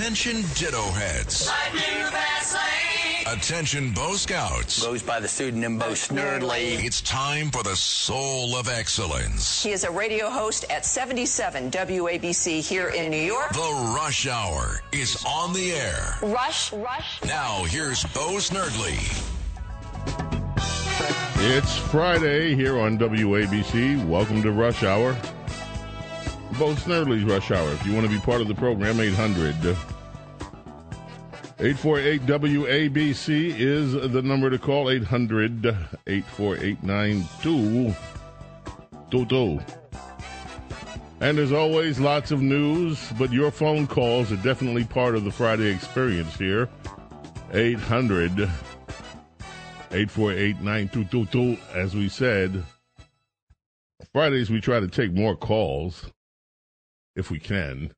Attention Ditto Heads. Attention Bo Scouts. Goes by the pseudonym Bo Snerdley. It's time for the Soul of Excellence. He is a radio host at 77 WABC here in New York. The Rush Hour is on the air. Rush, Rush. Now here's Bo Snerdley. It's Friday here on WABC. Welcome to Rush Hour. Bo Snerdley's Rush Hour. If you want to be part of the program, 800 848 WABC is the number to call 800 848 9222. And as always, lots of news, but your phone calls are definitely part of the Friday experience here. 800 848 9222. As we said, Fridays we try to take more calls if we can.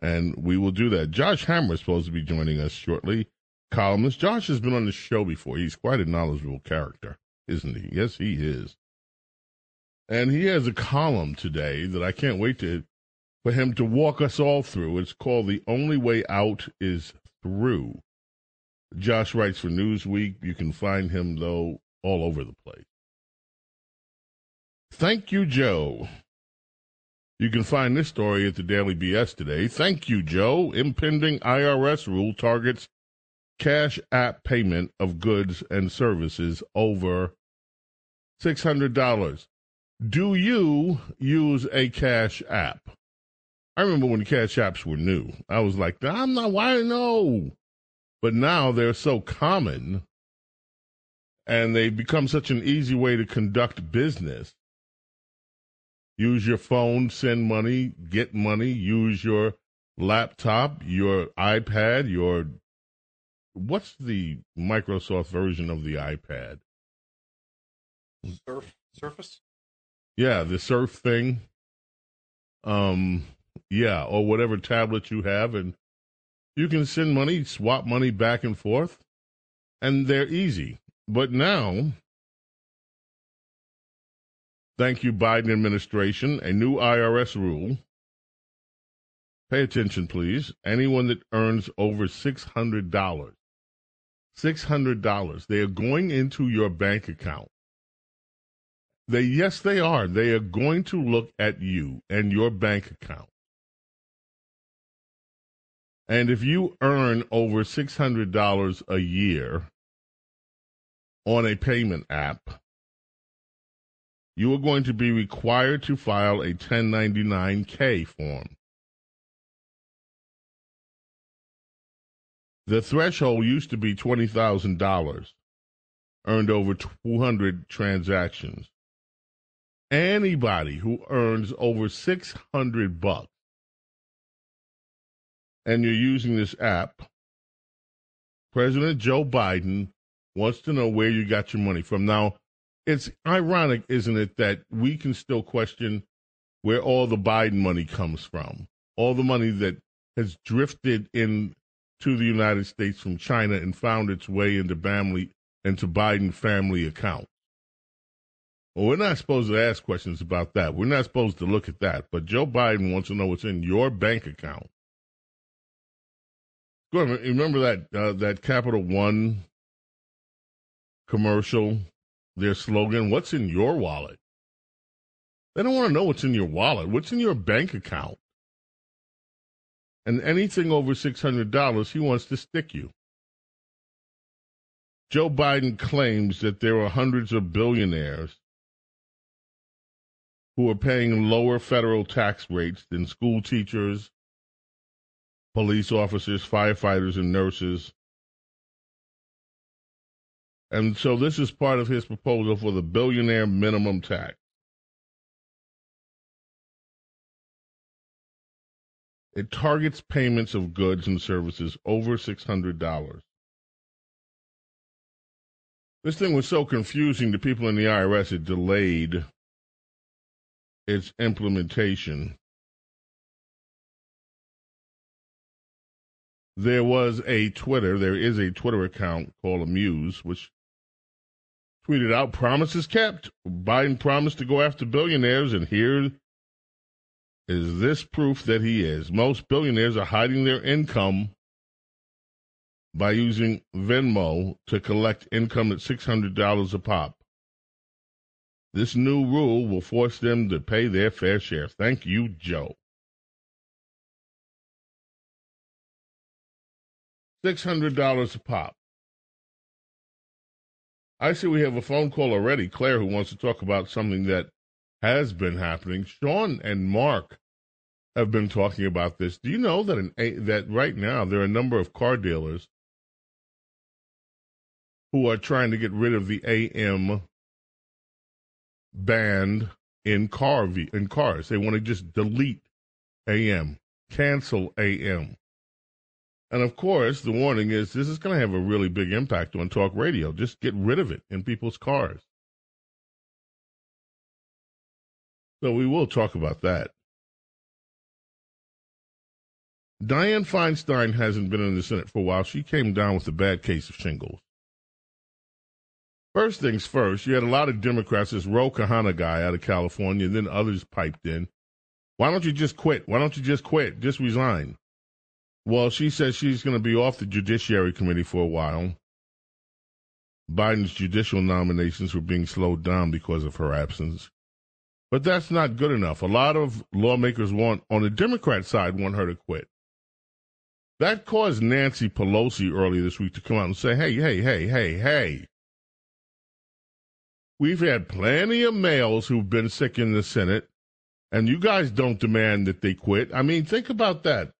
And we will do that. Josh Hammer is supposed to be joining us shortly. Columnist. Josh has been on the show before. He's quite a knowledgeable character, isn't he? Yes, he is. And he has a column today that I can't wait to for him to walk us all through. It's called The Only Way Out is Through. Josh writes for Newsweek. You can find him, though, all over the place. Thank you, Joe. You can find this story at the Daily BS today. Thank you, Joe. Impending IRS rule targets cash app payment of goods and services over $600. Do you use a cash app? I remember when cash apps were new. I was like, I'm not, why no? But now they're so common and they've become such an easy way to conduct business Use your phone, send money, get money, use your laptop, your iPad, your what's the Microsoft version of the iPad? Surf Surface? Yeah, the Surf thing. Um yeah, or whatever tablet you have and you can send money, swap money back and forth, and they're easy. But now Thank you, Biden administration. A new IRS rule. Pay attention, please. Anyone that earns over $600, $600, they are going into your bank account. They, yes, they are. They are going to look at you and your bank account. And if you earn over $600 a year on a payment app, you are going to be required to file a 1099K form. The threshold used to be $20,000, earned over 200 transactions. Anybody who earns over 600 bucks and you're using this app, President Joe Biden wants to know where you got your money from. Now, it's ironic, isn't it, that we can still question where all the Biden money comes from, all the money that has drifted in to the United States from China and found its way into family into Biden family accounts. Well, we're not supposed to ask questions about that. We're not supposed to look at that. But Joe Biden wants to know what's in your bank account. Remember that uh, that Capital One commercial? Their slogan: "What's in your wallet?" They don't want to know what's in your wallet. What's in your bank account? And anything over six hundred dollars, he wants to stick you. Joe Biden claims that there are hundreds of billionaires who are paying lower federal tax rates than school teachers, police officers, firefighters, and nurses. And so this is part of his proposal for the billionaire minimum tax. It targets payments of goods and services over $600. This thing was so confusing to people in the IRS, it delayed its implementation. There was a Twitter, there is a Twitter account called Amuse, which tweeted out promises kept. Biden promised to go after billionaires, and here is this proof that he is. Most billionaires are hiding their income by using Venmo to collect income at $600 a pop. This new rule will force them to pay their fair share. Thank you, Joe. $600 a pop. I see we have a phone call already. Claire, who wants to talk about something that has been happening. Sean and Mark have been talking about this. Do you know that in, that right now there are a number of car dealers who are trying to get rid of the AM band in car in cars. They want to just delete AM, cancel AM. And of course, the warning is this is going to have a really big impact on talk radio. Just get rid of it in people's cars. So we will talk about that. Dianne Feinstein hasn't been in the Senate for a while. She came down with a bad case of shingles. First things first, you had a lot of Democrats, this Ro Khanna guy out of California, and then others piped in. Why don't you just quit? Why don't you just quit? Just resign. Well, she says she's going to be off the Judiciary Committee for a while. Biden's judicial nominations were being slowed down because of her absence. But that's not good enough. A lot of lawmakers want, on the Democrat side, want her to quit. That caused Nancy Pelosi earlier this week to come out and say, hey, hey, hey, hey, hey. We've had plenty of males who've been sick in the Senate, and you guys don't demand that they quit. I mean, think about that.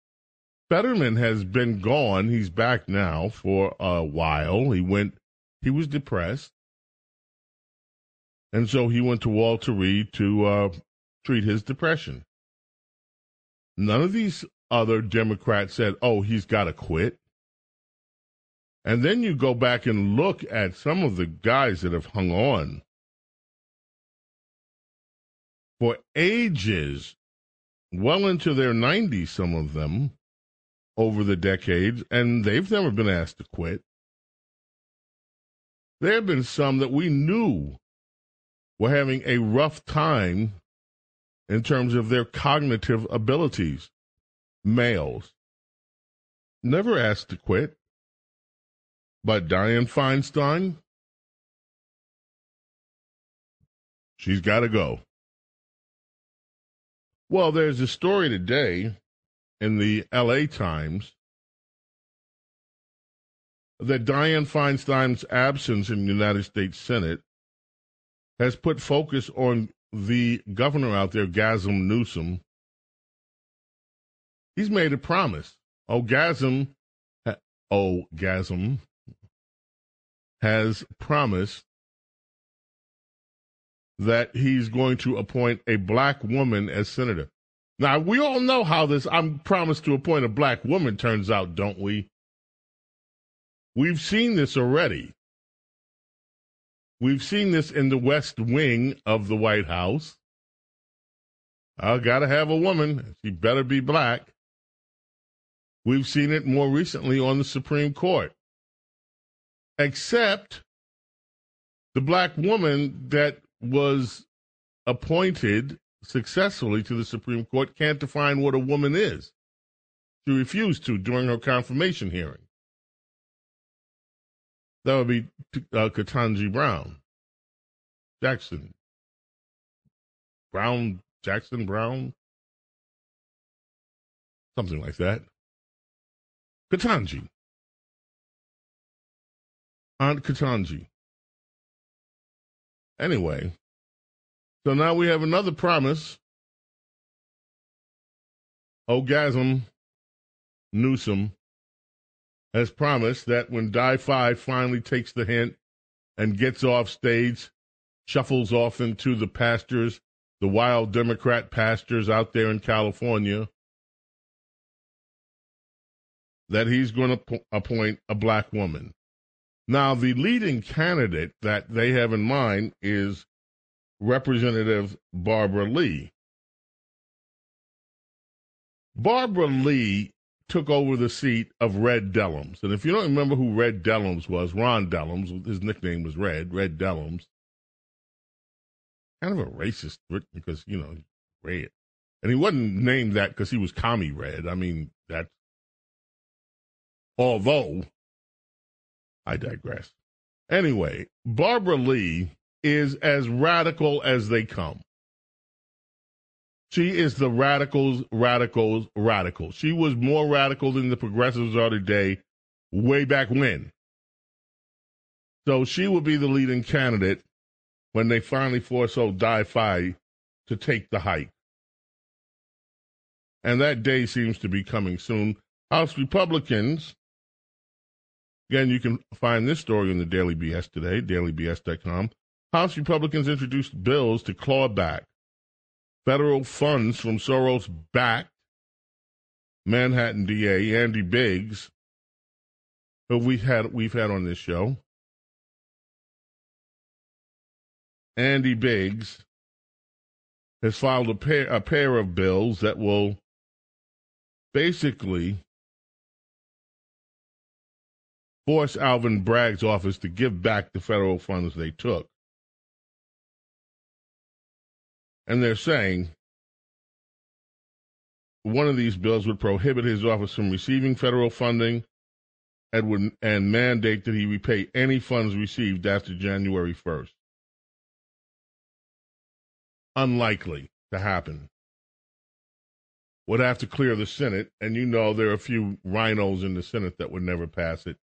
Fetterman has been gone. He's back now for a while. He went, he was depressed. And so he went to Walter Reed to uh, treat his depression. None of these other Democrats said, oh, he's got to quit. And then you go back and look at some of the guys that have hung on for ages, well into their 90s, some of them, over the decades, and they've never been asked to quit. There have been some that we knew were having a rough time in terms of their cognitive abilities. Males. Never asked to quit. But Dianne Feinstein, she's got to go. Well, there's a story today in the LA Times that Dianne Feinstein's absence in the United States Senate has put focus on the governor out there, Gazem Newsom. He's made a promise. Oh, Gazem, oh, Gazem has promised that he's going to appoint a black woman as senator. Now, we all know how this I'm promised to appoint a black woman turns out, don't we? We've seen this already. We've seen this in the West Wing of the White House. I got to have a woman. She better be black. We've seen it more recently on the Supreme Court. Except the black woman that was appointed successfully to the Supreme Court can't define what a woman is. She refused to during her confirmation hearing. That would be uh, Ketanji Brown. Jackson. Brown, Jackson Brown. Something like that. Ketanji. Aunt Ketanji. Anyway, so now we have another promise. Ogasm Newsom has promised that when DiFi finally takes the hint and gets off stage, shuffles off into the pastures, the wild Democrat pastures out there in California, that he's going to appoint a black woman. Now, the leading candidate that they have in mind is Representative Barbara Lee. Barbara Lee took over the seat of Red Dellums. And if you don't remember who Red Dellums was, Ron Dellums, his nickname was Red, Red Dellums. Kind of a racist because, you know, red. And he wasn't named that because he was commie red. I mean, that's. Although, I digress. Anyway, Barbara Lee is as radical as they come. She is the radicals, radicals, radical. She was more radical than the progressives are today, way back when. So she will be the leading candidate when they finally force old DiFi to take the hike. And that day seems to be coming soon. House Republicans, again, you can find this story in the Daily BS today, dailybs.com. House Republicans introduced bills to claw back federal funds from Soros backed Manhattan DA Andy Biggs, who we've had we've had on this show. Andy Biggs has filed a pair, a pair of bills that will basically force Alvin Bragg's office to give back the federal funds they took. And they're saying one of these bills would prohibit his office from receiving federal funding and, would, and mandate that he repay any funds received after January 1st. Unlikely to happen. Would have to clear the Senate, and you know there are a few RINOs in the Senate that would never pass it.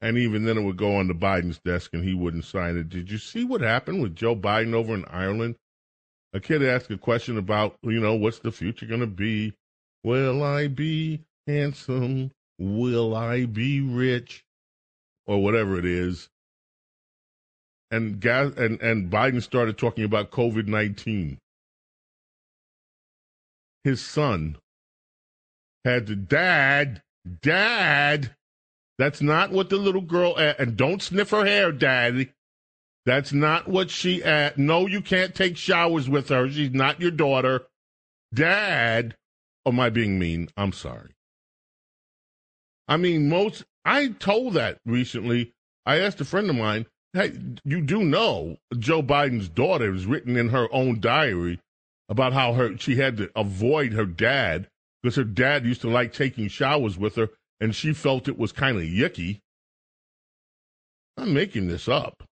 And even then, it would go on to Biden's desk and he wouldn't sign it. Did you see what happened with Joe Biden over in Ireland? A kid asked a question about, you know, what's the future going to be? Will I be handsome? Will I be rich? Or whatever it is. And gas, and, and Biden started talking about COVID 19. His son had to, Dad, Dad, that's not what the little girl, and don't sniff her hair, Daddy. That's not what she at. No, you can't take showers with her. She's not your daughter. Dad, oh, am I being mean? I'm sorry. I mean, most, I told that recently. I asked a friend of mine, hey, you do know Joe Biden's daughter has written in her own diary about how her she had to avoid her dad because her dad used to like taking showers with her and she felt it was kind of yucky. I'm making this up.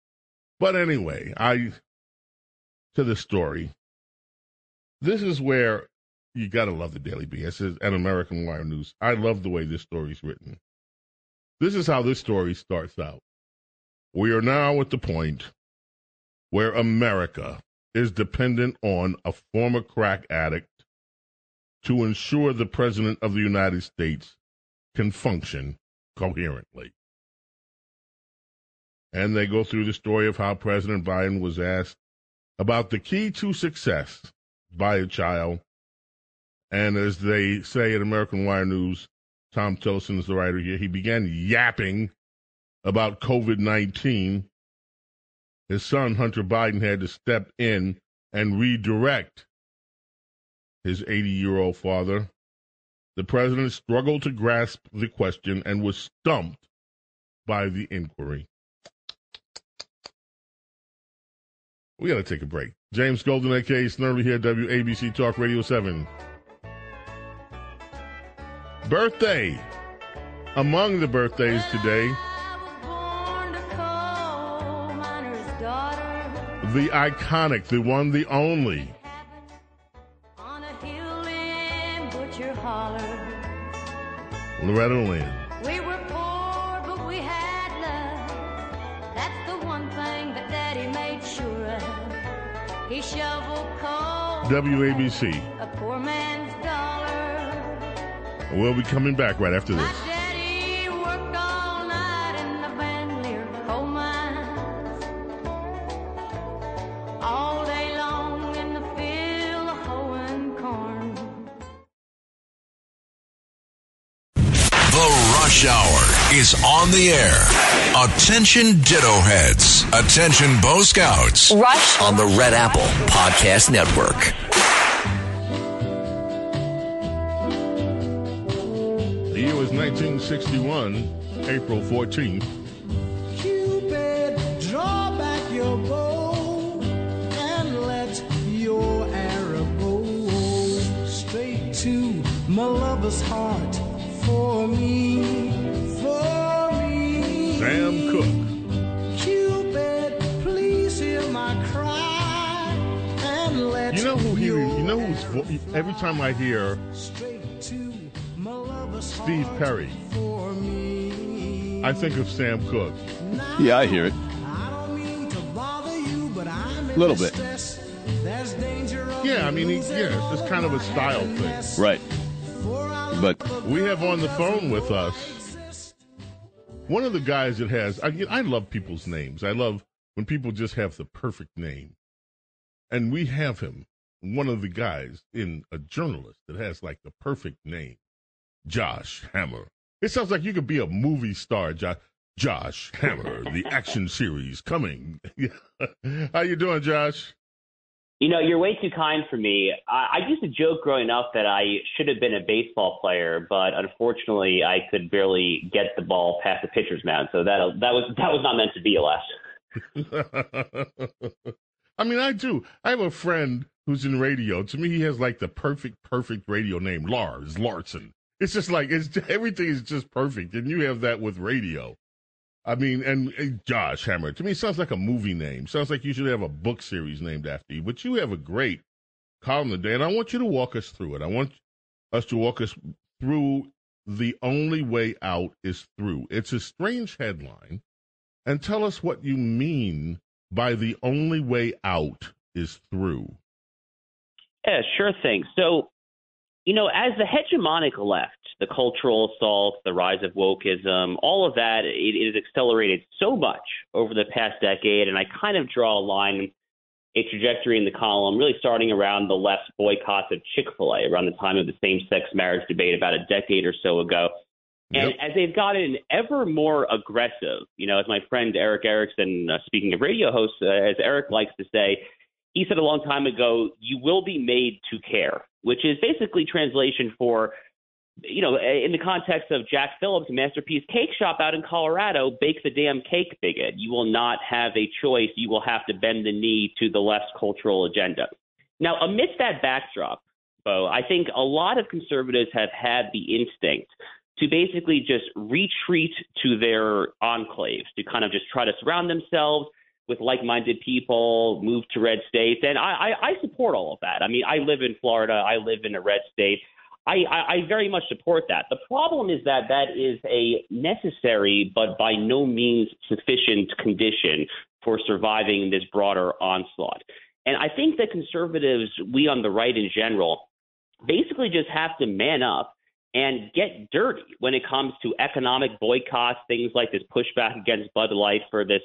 But anyway, I to the story. This is where you got to love the Daily BS and American Wire News. I love the way this story is written. This is how this story starts out. We are now at the point where America is dependent on a former crack addict to ensure the President of the United States can function coherently. And they go through the story of how President Biden was asked about the key to success by a child. And as they say at American Wire News, Tom Tillerson is the writer here, he began yapping about COVID 19. His son, Hunter Biden, had to step in and redirect his 80 year old father. The president struggled to grasp the question and was stumped by the inquiry. We got to take a break. James Golden, aka Snerdley here, WABC Talk Radio 7. Birthday. Among the birthdays today, the iconic, the one, the only. Loretta Lynn. He shoveled coal. WABC. A poor man's dollar. We'll be coming back right after this. On the air. Attention Ditto Heads. Attention Bo Scouts. Rush On the Red Apple Podcast Network. The year was 1961, April 14th. Cupid, draw back your bow and let your arrow go straight to my lover's heart for me, for me. Sam Cooke. Cupid, please hear my cry and let You know who he? your You know who's? vo- Every time I hear straight to my lover's Steve Perry, for me. I think of Sam Cooke. Yeah, I hear it. I don't mean to bother you, but I'm in Little bit. There's danger of Yeah, I mean, he, yeah, it's just kind of a style thing. Right. But We have on the phone with us one of the guys that has. I, I love people's names. I love when people just have the perfect name, and we have him. One of the guys in a journalist that has like the perfect name, Josh Hammer. It sounds like you could be a movie star, Josh. Josh Hammer, the action series coming. How you doing, Josh? You know, you're way too kind for me. I, I used to joke growing up that I should have been a baseball player, but unfortunately, I could barely get the ball past the pitcher's mound. So that that was that was not meant to be, alas. I mean, I do. I have a friend who's in radio. To me, he has like the perfect, perfect radio name, Lars Larson. It's just like it's everything is just perfect, and you have that with radio. I mean, and, and Josh Hammer. To me, sounds like a movie name. Sounds like you should have a book series named after you. But you have a great column today, and I want you to walk us through it. I want us to walk us through the only way out is through. It's a strange headline, and tell us what you mean by the only way out is through. Yeah, sure thing. So, you know, as the hegemonic left, the cultural assault, the rise of wokeism, all of that, it, it has accelerated so much over the past decade. And I kind of draw a line, a trajectory in the column, really starting around the left's boycotts of Chick fil A around the time of the same sex marriage debate about a decade or so ago. And Yep. as they've gotten ever more aggressive, you know, as my friend Erick Erickson, uh, speaking of radio hosts, uh, as Erick likes to say, he said a long time ago, you will be made to care, which is basically translation for, you know, in the context of Jack Phillips' Masterpiece Cake Shop out in Colorado, bake the damn cake, bigot. You will not have a choice. You will have to bend the knee to the left's cultural agenda. Now, amidst that backdrop, Bo, I think a lot of conservatives have had the instinct to basically just retreat to their enclaves, to kind of just try to surround themselves with like-minded people, move to red states, and I, I, I support all of that. I mean, I live in Florida, I live in a red state. I, I, I very much support that. The problem is that that is a necessary but by no means sufficient condition for surviving this broader onslaught. And I think that conservatives, we on the right in general, basically just have to man up and get dirty when it comes to economic boycotts, things like this pushback against Bud Light for this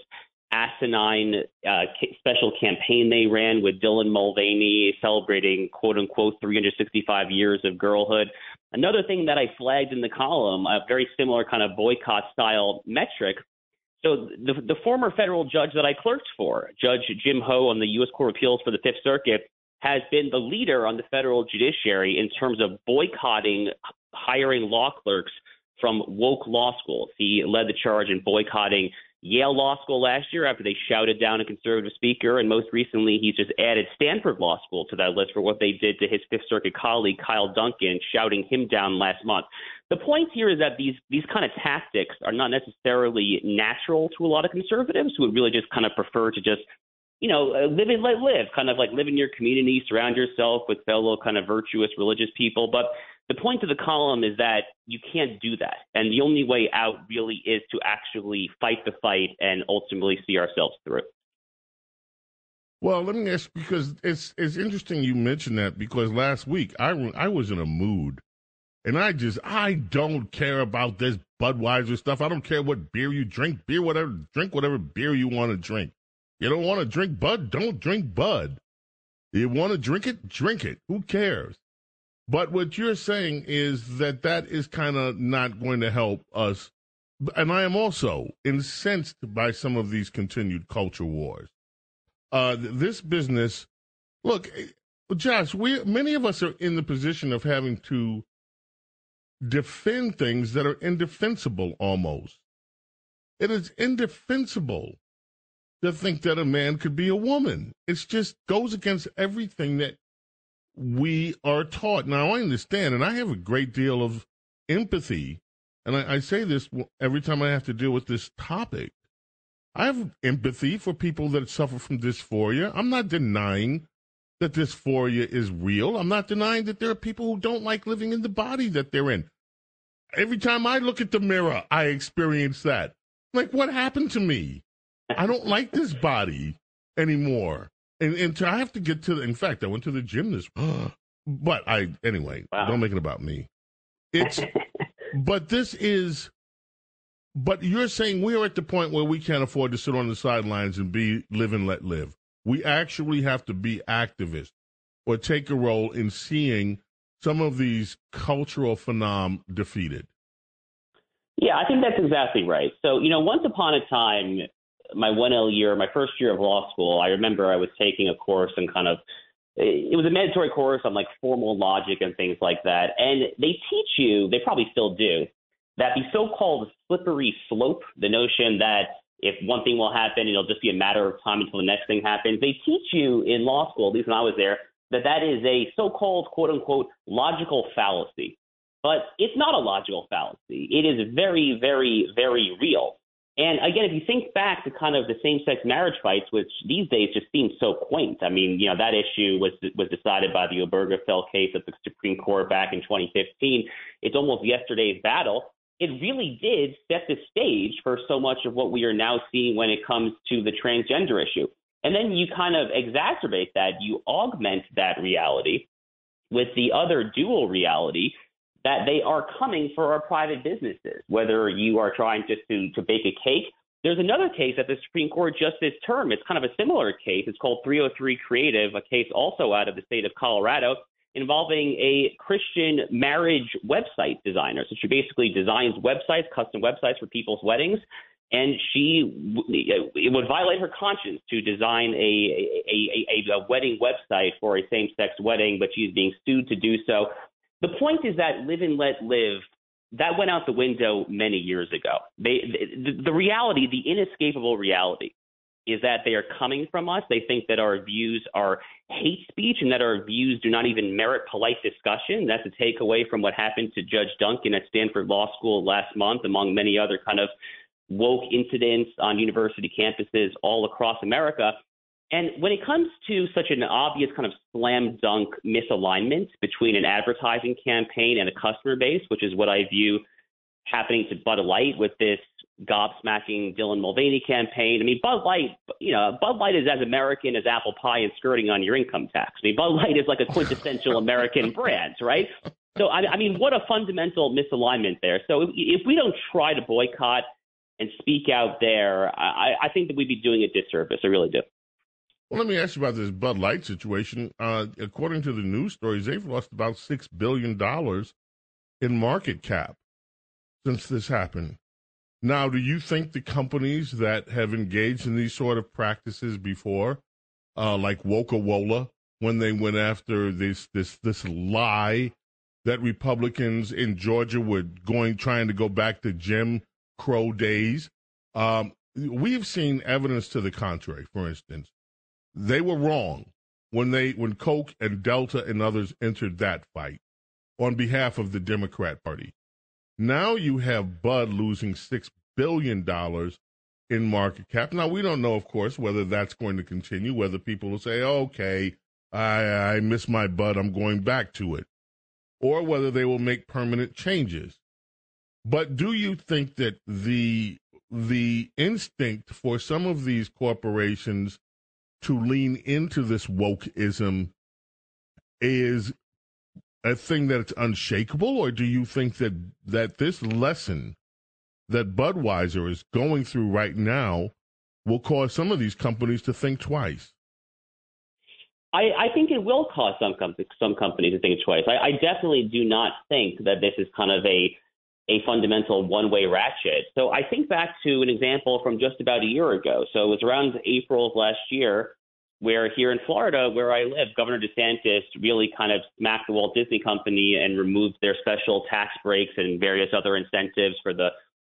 asinine uh, special campaign they ran with Dylan Mulvaney celebrating quote unquote 365 years of girlhood. Another thing that I flagged in the column, a very similar kind of boycott style metric. So the, the former federal judge that I clerked for, Judge Jim Ho on the U.S. Court of Appeals for the Fifth Circuit, has been the leader on the federal judiciary in terms of boycotting hiring law clerks from woke law schools. He led the charge in boycotting Yale Law School last year after they shouted down a conservative speaker, and most recently he's just added Stanford Law School to that list for what they did to his Fifth Circuit colleague Kyle Duncan, shouting him down last month. the point here is that these these kind of tactics are not necessarily natural to a lot of conservatives who would really just kind of prefer to just you know uh, live and let live, kind of like live in your community, surround yourself with fellow kind of virtuous religious people. But the point of the column is that you can't do that, and the only way out really is to actually fight the fight and ultimately see ourselves through. Well, let me ask because it's it's interesting you mentioned that because last week I I was in a mood, and I just I don't care about this Budweiser stuff. I don't care what beer you drink, beer whatever drink whatever beer you want to drink. You don't want to drink Bud, don't drink Bud. You want to drink it, drink it. Who cares? But what you're saying is that that is kind of not going to help us. And I am also incensed by some of these continued culture wars uh, this business. Look, eh, Josh, we many of us are in the position of having to defend things that are indefensible almost. It is indefensible to think that a man could be a woman. It just goes against everything that we are taught. Now, I understand, and I have a great deal of empathy, and I, I say this every time I have to deal with this topic. I have empathy for people that suffer from dysphoria. I'm not denying that dysphoria is real. I'm not denying that there are people who don't like living in the body that they're in. Every time I look at the mirror, I experience that. Like, what happened to me? I don't like this body anymore. And, and to, I have to get to the, in fact, I went to the gym this, but I, anyway, wow. don't make it about me. It's, but this is, but you're saying we're at the point where we can't afford to sit on the sidelines and be live and let live. We actually have to be activists or take a role in seeing some of these cultural phenom defeated. Yeah, I think that's exactly right. So, you know, once upon a time, my 1L year, my first year of law school, I remember I was taking a course and kind of it was a mandatory course on like formal logic and things like that. And they teach you, they probably still do, that the so-called slippery slope, the notion that if one thing will happen, it'll just be a matter of time until the next thing happens. They teach you in law school, at least when I was there, that that is a so-called quote unquote logical fallacy. But it's not a logical fallacy. It is very, very, very real. And again, if you think back to kind of the same-sex marriage fights, which these days just seem so quaint. I mean, you know, that issue was was decided by the Obergefell case at the Supreme Court back in 2015. It's almost yesterday's battle it really did set the stage for so much of what we are now seeing when it comes to the transgender issue. And then you kind of exacerbate that, you augment that reality with the other dual reality that they are coming for our private businesses, whether you are trying just to, to bake a cake. There's another case at the Supreme Court just this term. It's kind of a similar case. It's called 303 Creative, a case also out of the state of Colorado involving a Christian marriage website designer. So she basically designs websites, custom websites for people's weddings. And she, it would violate her conscience to design a, a, a, a wedding website for a same sex wedding, but she's being sued to do so. The point is that live and let live that went out the window many years ago. They, the, the reality, the inescapable reality, is that they are coming from us. They think that our views are hate speech and that our views do not even merit polite discussion. That's a takeaway from what happened to Judge Duncan at Stanford Law School last month, among many other kind of woke incidents on university campuses all across America. And when it comes to such an obvious kind of slam dunk misalignment between an advertising campaign and a customer base, which is what I view happening to Bud Light with this gobsmacking Dylan Mulvaney campaign. I mean, Bud Light, you know, Bud Light is as American as apple pie and skirting on your income tax. I mean, Bud Light is like a quintessential American brand, right? So, I, I mean, what a fundamental misalignment there. So, if, if we don't try to boycott and speak out there, I, I think that we'd be doing a disservice. I really do. Well, let me ask you about this Bud Light situation. Uh, according to the news stories, they've lost about $6 billion in market cap since this happened. Now, do you think the companies that have engaged in these sort of practices before, uh, like Wola, when they went after this this this lie that Republicans in Georgia were going trying to go back to Jim Crow days, um, we've seen evidence to the contrary. For instance, they were wrong when they when Coke and Delta and others entered that fight on behalf of the Democrat Party. Now you have Bud losing $6 billion in market cap. Now, we don't know, of course, whether that's going to continue, whether people will say, okay, I, I miss my Bud, I'm going back to it, or whether they will make permanent changes. But do you think that the the instinct for some of these corporations to lean into this wokeism is a thing that's unshakable, or do you think that that this lesson that Budweiser is going through right now will cause some of these companies to think twice? I, I think it will cause some com- some companies to think twice. I, I definitely do not think that this is kind of a a fundamental one way ratchet. So I think back to an example from just about a year ago. So it was around April of last year where here in Florida, where I live, Governor DeSantis really kind of smacked the Walt Disney Company and removed their special tax breaks and various other incentives for the,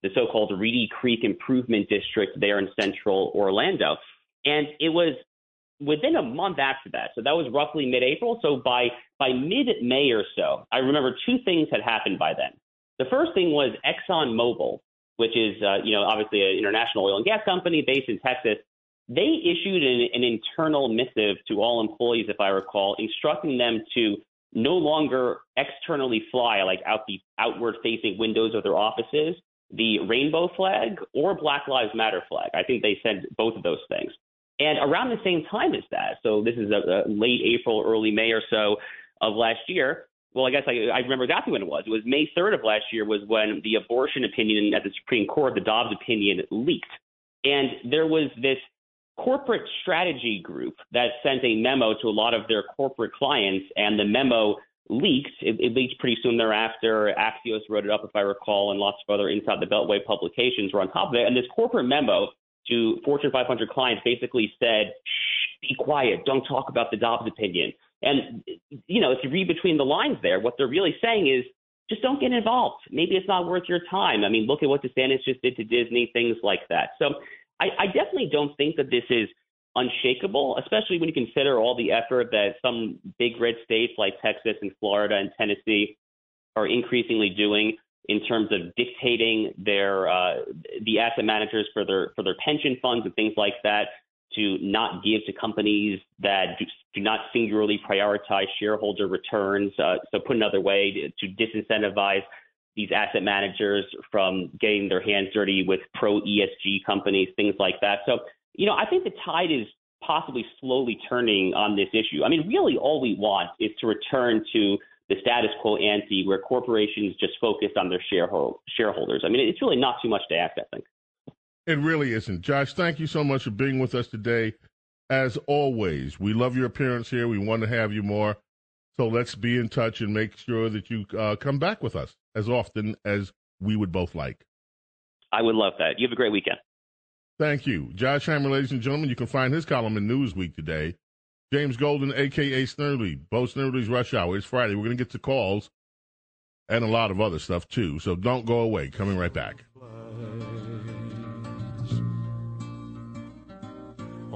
the so called Reedy Creek Improvement District there in central Orlando. And it was within a month after that, so that was roughly mid April. So by, by mid May or so, I remember two things had happened by then. The first thing was ExxonMobil, which is, uh, you know, obviously an international oil and gas company based in Texas. They issued an, an internal missive to all employees, if I recall, instructing them to no longer externally fly, like out the outward facing windows of their offices, the rainbow flag or Black Lives Matter flag. I think they said both of those things. And around the same time as that, so this is a, a late April, early May or so of last year, well, I guess I, I remember exactly when it was. It was May 3rd of last year was when the abortion opinion at the Supreme Court, the Dobbs opinion, leaked. And there was this corporate strategy group that sent a memo to a lot of their corporate clients, and the memo leaked. It, it leaked pretty soon thereafter. Axios wrote it up, if I recall, and lots of other Inside the Beltway publications were on top of it. And this corporate memo to Fortune 500 clients basically said, Shh, be quiet, don't talk about the Dobbs opinion. And, you know, if you read between the lines there, what they're really saying is just don't get involved. Maybe it's not worth your time. I mean, look at what DeSantis just did to Disney, things like that. So I, I definitely don't think that this is unshakable, especially when you consider all the effort that some big red states like Texas and Florida and Tennessee are increasingly doing in terms of dictating their uh, the asset managers for their for their pension funds and things like that to not give to companies that do, not singularly prioritize shareholder returns. Uh, so, put another way, to, to disincentivize these asset managers from getting their hands dirty with pro ESG companies, things like that. So, you know, I think the tide is possibly slowly turning on this issue. I mean, really, all we want is to return to the status quo ante where corporations just focus on their shareholders. I mean, it's really not too much to ask, I think. It really isn't. Josh, thank you so much for being with us today. As always, we love your appearance here. We want to have you more. So let's be in touch and make sure that you uh, come back with us as often as we would both like. I would love that. You have a great weekend. Thank you. Josh Hammer, ladies and gentlemen, you can find his column in Newsweek today. James Golden, a.k.a. Snerdley, Bo Snerdley's Rush Hour. It's Friday. We're going to get to calls and a lot of other stuff, too. So don't go away. Coming right back.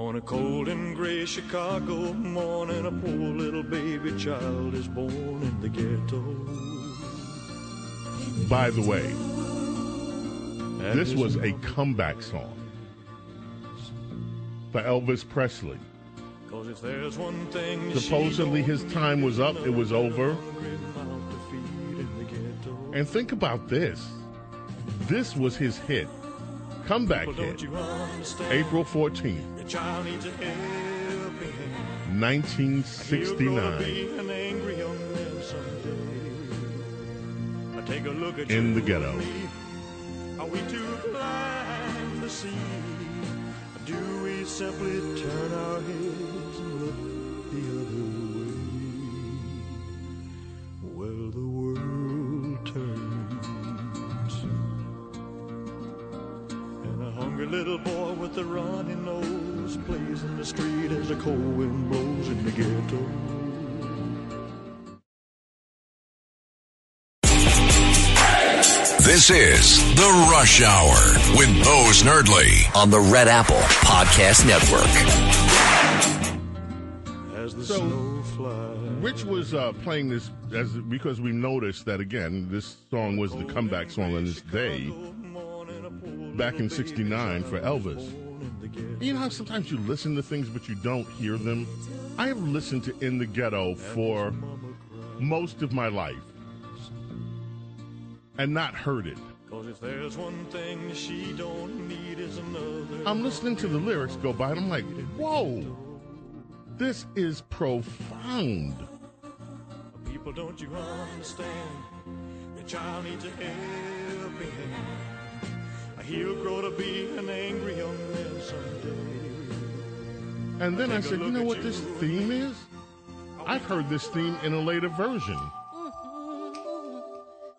On a cold and gray Chicago morning, a poor little baby child is born in the ghetto. By the way, this was a comeback song for Elvis Presley. Supposedly his time was up, it was over. And think about this this was his hit comeback hit, April 14th, 1969. In the ghetto. Are we too blind to see? Do we simply turn our heads and look the other way? With a runny nose plays in the street as the cold wind blows in the ghetto. This is The Rush Hour with Bo Snerdley on the Red Apple Podcast Network. As the So- snow flies. Rich was uh, playing this as because we noticed that again, this song was the comeback song on this day back in '69 for Elvis. You know how sometimes you listen to things but you don't hear them. I have listened to "In the Ghetto" for most of my life and not heard it. Cause if there's one thing she don't need is another. I'm listening to the lyrics go by and I'm like, whoa, this is profound. People, don't you understand? The child needs a helping hand. He'll grow to be an angry young man someday. And then I Take a said, you know at what this you. theme is? I've heard this theme in a later version.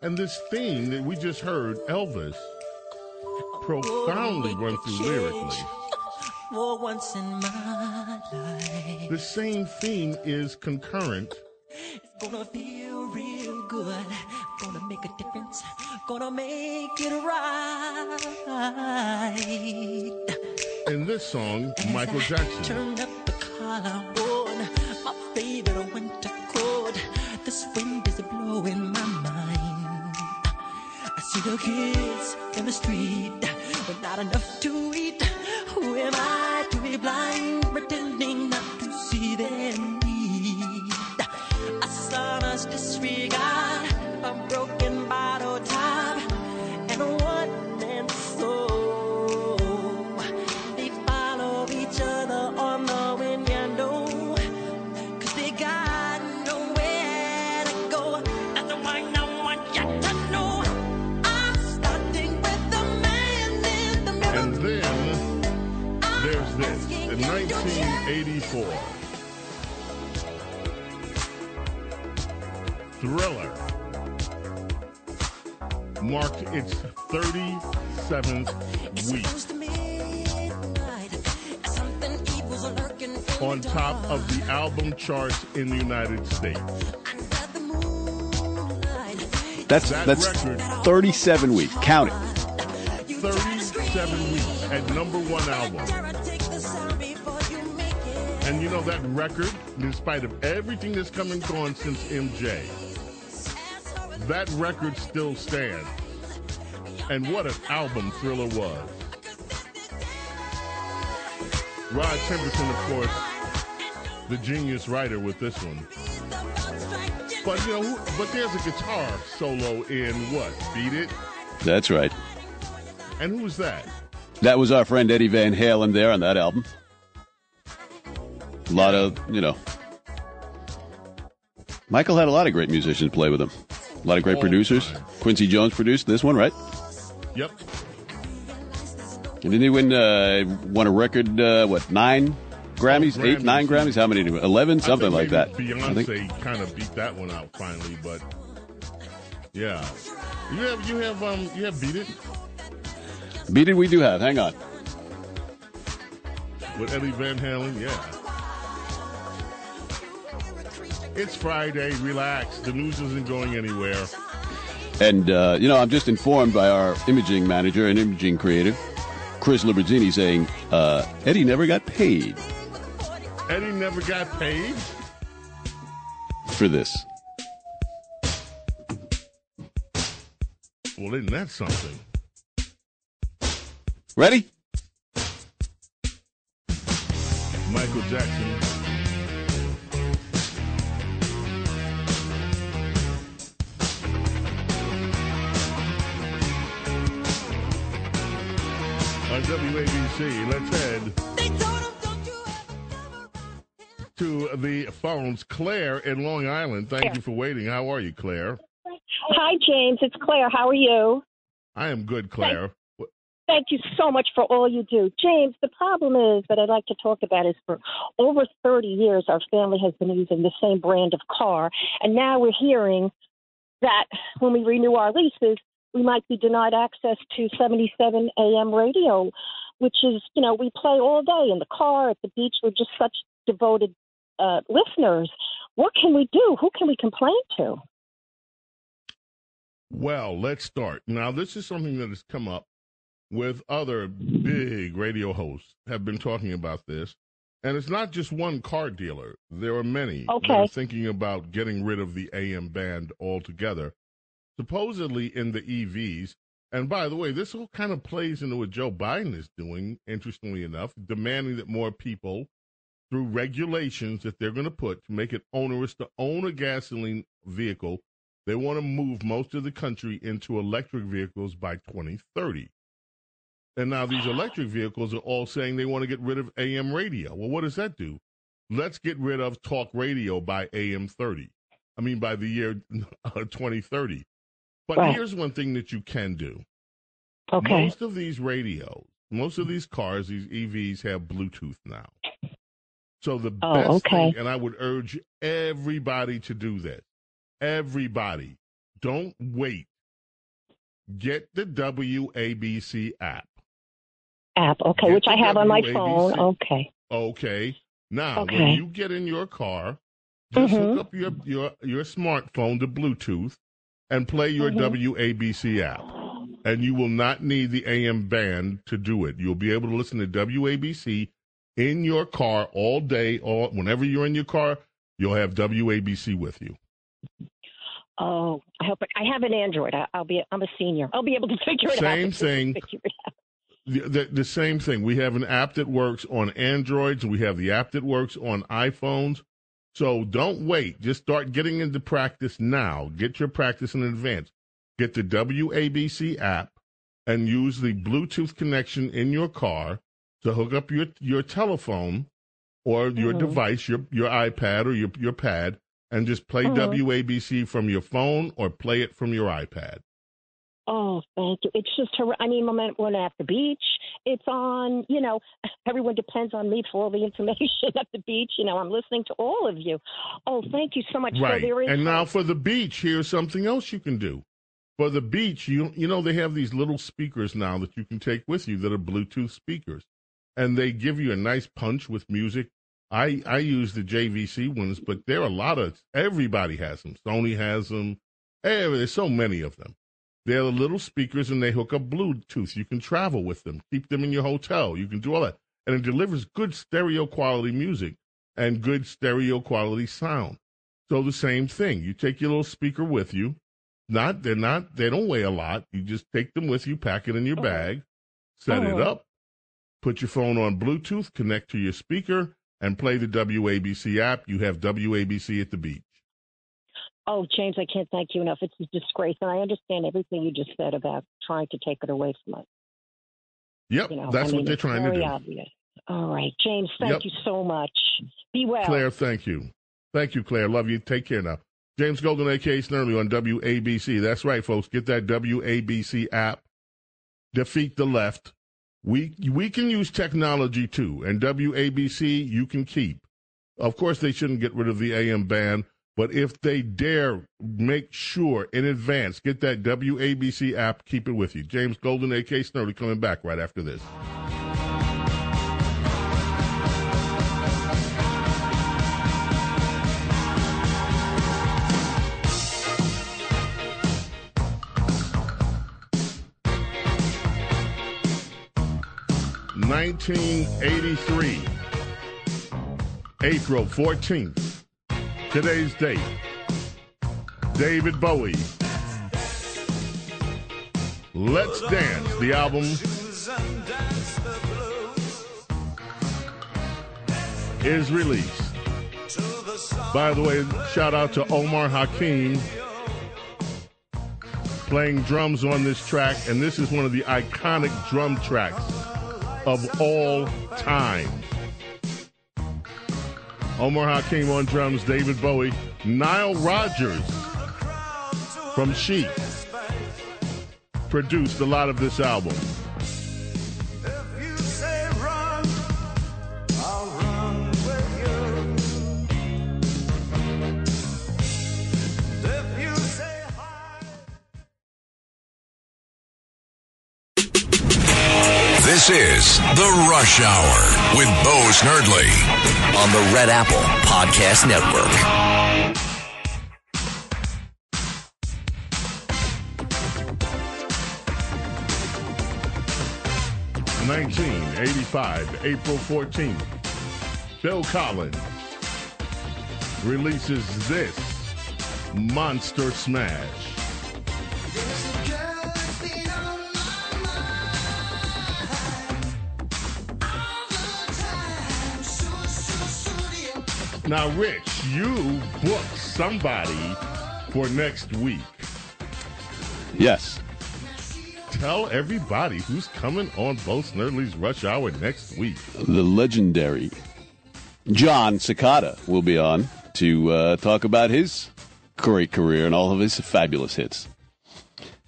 And this theme that we just heard, Elvis, profoundly run through lyrically. For once in my life, The same theme is concurrent it's gonna feel real good. Gonna make a difference. Gonna make it right. in this song, Michael Jackson. Turn up the collar on my favorite winter coat. This wind is blowing my mind. I see the kids in the street with not enough to eat. Who am I to be blind, of the album charts in the United States. That's That that's record- 37 weeks. Count it. 37 weeks at number one album. And you know that record, in spite of everything that's come and gone since MJ, that record still stands. And what an album Thriller was. Rod Temperton, of course, the genius writer with this one. But you know, but there's a guitar solo in what? Beat It? That's right. And who was that? That was our friend Eddie Van Halen there on that album. A lot of, you know. Michael had a lot of great musicians play with him. A lot of great All producers. time. Quincy Jones produced this one, right? Yep. And didn't he win, uh, won a record, uh, what, nine Grammys? eight, Grammys. Grammys? How many? did he win? Eleven? Something like that. I think- Beyonce kind of beat that one out finally, but yeah. You have you have um you have beat it Beat it, we do have. Hang on. with Eddie Van Halen. Yeah. It's Friday. Relax. The news isn't going anywhere. And, uh, you know, I'm just informed by our imaging manager and imaging creative, Chris Liberzini, saying uh, Eddie never got paid Eddie never got paid. for this. Well, isn't that something? Ready? Michael Jackson. On WABC, let's head to the phones. Claire in Long Island. Thank you for waiting. How are you, Claire? Hi, James. It's Claire. How are you? I am good, Claire. Thank you so much for all you do. James, the problem is that I'd like to talk about is for over 30 years, our family has been using the same brand of car. And now we're hearing that when we renew our leases, we might be denied access to 77 AM radio, which is, you know, we play all day in the car, at the beach. We're just such devoted uh, listeners. What can we do? Who can we complain to? Well, let's start. Now, this is something that has come up with other big radio hosts have been talking about this. And it's not just one car dealer. There are many that are thinking about getting rid of the AM band altogether. Supposedly in the EVs. And by the way, this all kind of plays into what Joe Biden is doing, interestingly enough, demanding that more people, through regulations that they're going to put to make it onerous to own a gasoline vehicle, they want to move most of the country into electric vehicles by 2030. And now these electric vehicles are all saying they want to get rid of AM radio. Well, what does that do? Let's get rid of talk radio by AM 30. I mean, by the year uh, 2030. But Right. here's one thing that you can do. Okay. Most of these radios, most of these cars, these EVs have Bluetooth now. So the Oh, best okay. thing, and I would urge everybody to do that. Everybody, don't wait. Get the WABC app. App. Okay, Get which I have on my phone. Okay. Okay. Now, when you get in your car, just Mhm. hook up your, your, your smartphone to Bluetooth and play your Mhm. WABC app. And you will not need the AM band to do it. You'll be able to listen to WABC in your car all day, or whenever you're in your car, you'll have WABC with you. Oh, I hope it, I have an Android. I, I'll be. I'm a senior. I'll be able to figure it out. Same thing. Figure it out. The, the, the same thing. We have an app that works on Androids, we have the app that works on iPhones. So don't wait. Just start getting into practice now. Get your practice in advance. Get the WABC app and use the Bluetooth connection in your car to hook up your your telephone or your Mhm. device, your your iPad or your your pad, and just play Mhm. WABC from your phone or play it from your iPad. Oh, thank you. It's just, hor- I mean, when when at the beach, it's on. You know, everyone depends on me for all the information at the beach. You know, I'm listening to all of you. Oh, thank you so much. Right. So and now for the beach, here's something else you can do. For the beach, you you know they have these little speakers now that you can take with you that are Bluetooth speakers, and they give you a nice punch with music. I I use the JVC ones, but there are a lot of everybody has them. Sony has them. Hey, there's so many of them. They're the little speakers, and they hook up Bluetooth. You can travel with them, keep them in your hotel. You can do all that, and it delivers good stereo quality music and good stereo quality sound. So the same thing. You take your little speaker with you. Not they're not they don't weigh a lot. You just take them with you, pack it in your bag, set it Uh-huh. up, put your phone on Bluetooth, connect to your speaker, and play the WABC app. You have WABC at the beach. Oh, James, I can't thank you enough. It's a disgrace, and I understand everything you just said about trying to take it away from us. Yep, You know, that's I mean, what they're trying to do. Obvious. All right, James, thank Yep. you so much. Be well. Claire, thank you. Thank you, Claire. Love you. Take care now. James Golden, aka Snerdley on WABC. That's right, folks. Get that WABC app. Defeat the left. We we can use technology too, and WABC you can keep. Of course, they shouldn't get rid of the AM band, but if they dare make sure in advance, get that WABC app, keep it with you. James Golden, aka Snerdley, coming back right after this. Nineteen eighty-three, April fourteenth. Today's date. David Bowie. Let's Dance, the album is released. By the way, shout out to Omar Hakim playing drums on this track, and this is one of the iconic drum tracks of all time. Omar Hakim on drums, David Bowie, Nile Rodgers from Chic produced a lot of this album. The Rush Hour with Bo Snerdley on the Red Apple Podcast Network. Nineteen eighty-five, April fourteenth. Phil Collins releases this monster smash. Now, Rich, you booked somebody for next week. Yes. Tell everybody who's coming on Bo Snerdley's Rush Hour next week. The legendary Jon Secada will be on to uh, talk about his great career and all of his fabulous hits.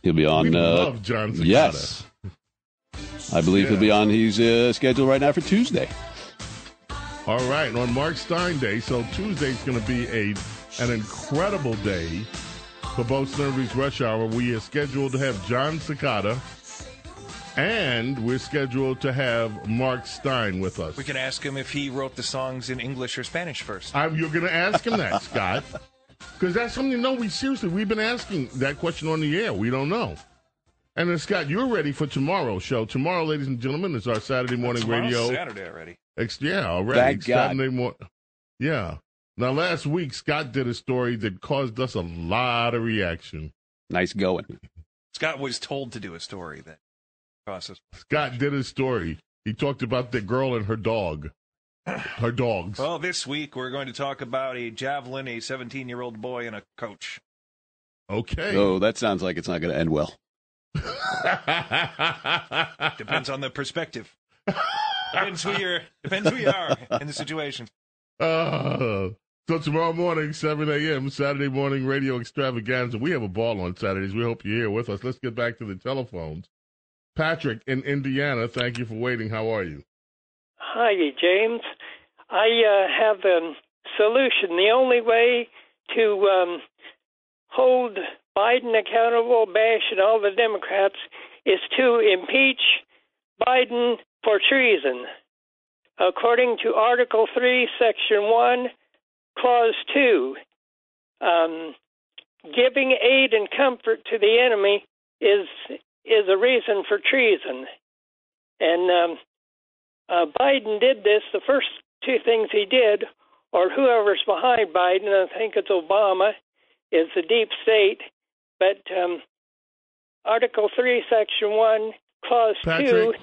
He'll be on. We uh, love Jon Secada. Yes. I believe he'll be on. He's uh, scheduled right now for Tuesday. All right, on Mark Steyn Day, so Tuesday's going to be a an incredible day for both Snerdley's Rush Hour. We are scheduled to have Jon Secada, and we're scheduled to have Mark Steyn with us. We can ask him if he wrote the songs in English or Spanish first. I'm, you're going to ask him that, Scott, because that's something. No, we seriously we've been asking that question on the air. We don't know. And then Scott, you're ready for tomorrow's show. Tomorrow, ladies and gentlemen, is our Saturday morning Tomorrow's radio. Saturday already. Ex- yeah, already. Thank God. Saturday mor- Yeah. Now, last week, Scott did a story that caused us a lot of reaction. Nice going. Scott was told to do a story that cost us. Scott did a story. He talked about the girl and her dog. Her dogs. Well, this week we're going to talk about a javelin, a 17 year old boy, and a coach. Okay. Oh, that sounds like it's not going to end well. Depends on the perspective. Depends who you're. Depends who you are in the situation. Uh, so tomorrow morning, 7 a.m., Saturday morning radio extravaganza. We have a ball on Saturdays. We hope you're here with us. Let's get back to the telephones. Patrick in Indiana, thank you for waiting. How are you? Hi, James. I uh, have a solution. The only way to um, hold Biden accountable, Bash, and all the Democrats is to impeach Biden for treason. According to Article 3, Section 1, Clause 2, um, giving aid and comfort to the enemy is is a reason for treason. And um, uh, Biden did this. The first two things he did, or whoever's behind Biden, I think it's Obama, is the deep state. But um, Article 3, Section 1, Clause 2.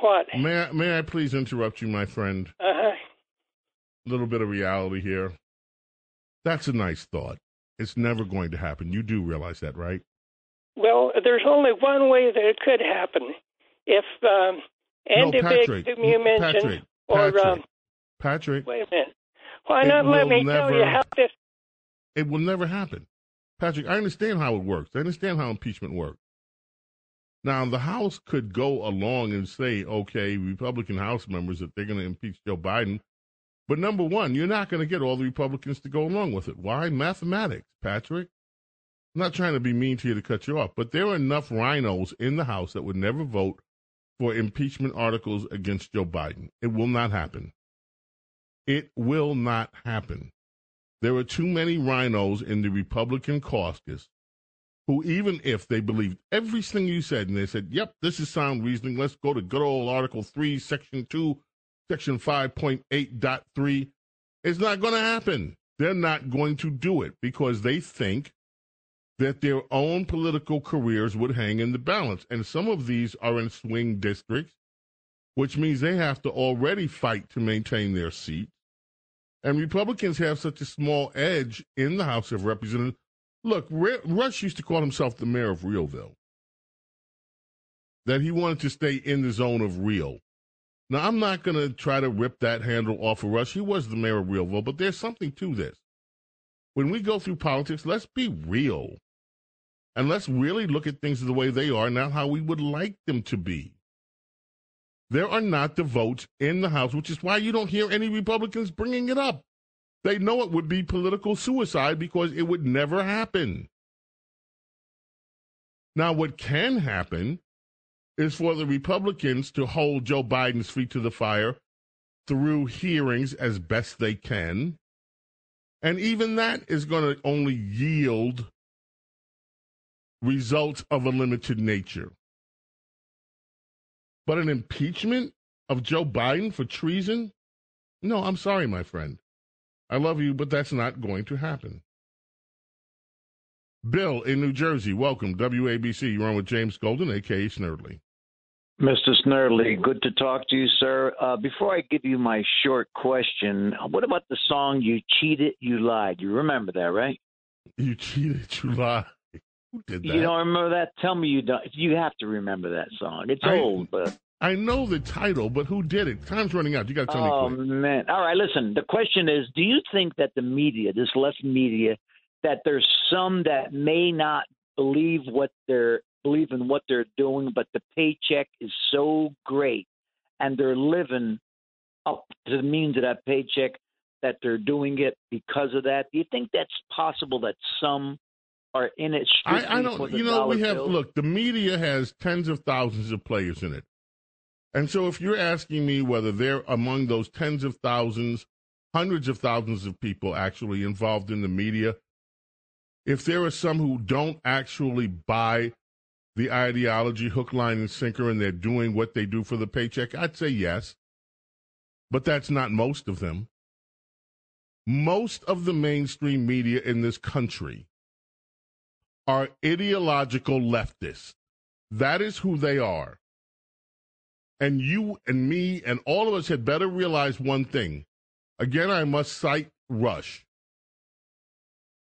What? May I, may I please interrupt you, my friend? Uh huh. A little bit of reality here. That's a nice thought. It's never going to happen. You do realize that, right? Well, there's only one way that it could happen. If um, Andy no, Biggs, Patrick. whom you mentioned, Patrick. or Patrick. um, Patrick. wait a minute, why not let me tell you how this? It will never happen. Patrick, I understand how it works. I understand how impeachment works. Now, the House could go along and say, okay, Republican House members, that they're going to impeach Joe Biden. But number one, you're not going to get all the Republicans to go along with it. Why? Mathematics, Patrick. I'm not trying to be mean to you to cut you off, but there are enough RINOs in the House that would never vote for impeachment articles against Joe Biden. It will not happen. It will not happen. There are too many RINOs in the Republican caucus who, even if they believed everything you said and they said, yep, this is sound reasoning, let's go to good old Article 3, Section 2, Section 5.8.3, it's not going to happen. They're not going to do it because they think that their own political careers would hang in the balance. And some of these are in swing districts, which means they have to already fight to maintain their seat. And Republicans have such a small edge in the House of Representatives. Look, Rush used to call himself the mayor of Realville, that he wanted to stay in the zone of real. Now, I'm not going to try to rip that handle off of Rush. He was the mayor of Realville, but there's something to this. When we go through politics, let's be real. And let's really look at things the way they are, not how we would like them to be. There are not the votes in the House, which is why you don't hear any Republicans bringing it up. They know it would be political suicide because it would never happen. Now, what can happen is for the Republicans to hold Joe Biden's feet to the fire through hearings as best they can. And even that is going to only yield results of a limited nature. But an impeachment of Joe Biden for treason, No, I'm sorry, my friend. I love you, but that's not going to happen. Bill in New Jersey, welcome. WABC. You're on with James Golden, aka Snerdley. Mr. Snerdley, good to talk to you, sir. Uh, before I give you my short question, what about the song "You Cheated, You Lied"? You remember that, right? You cheated, you lied. Who did that? You don't remember that? Tell me you don't. You have to remember that song. It's I- old, but I know the title, but who did it? Time's running out. You got to tell oh me quick. man! All right, listen. The question is: Do you think that the media, this left media, that there's some that may not believe what they're believe in what they're doing, but the paycheck is so great, and they're living up to the means of that paycheck that they're doing it because of that. Do you think that's possible that some are in it I, I don't. You know, we have bill? look. The media has tens of thousands of players in it, and so if you're asking me whether they're among those tens of thousands, hundreds of thousands of people actually involved in the media, if there are some who don't actually buy the ideology hook, line, and sinker, and they're doing what they do for the paycheck, I'd say yes, but that's not most of them. Most of the mainstream media in this country are ideological leftists. That is who they are. And you and me and all of us had better realize one thing. Again, I must cite Rush.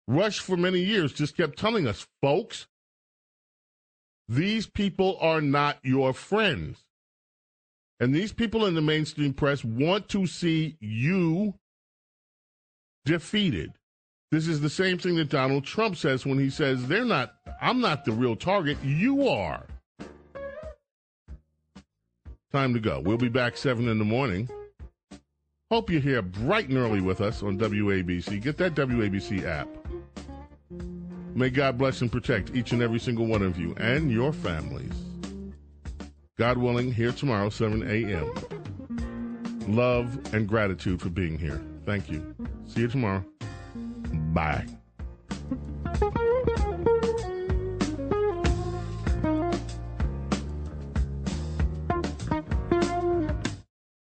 Rush, for many years, just kept telling us, folks, these people are not your friends. And these people in the mainstream press want to see you defeated. This is the same thing that Donald Trump says when he says, they're not, I'm not the real target, you are. Time to go. We'll be back 7 in the morning. Hope you're here bright and early with us on WABC. Get that WABC app. May God bless and protect each and every single one of you and your families. God willing, here tomorrow, 7 a.m. Love and gratitude for being here. Thank you. See you tomorrow. Bye.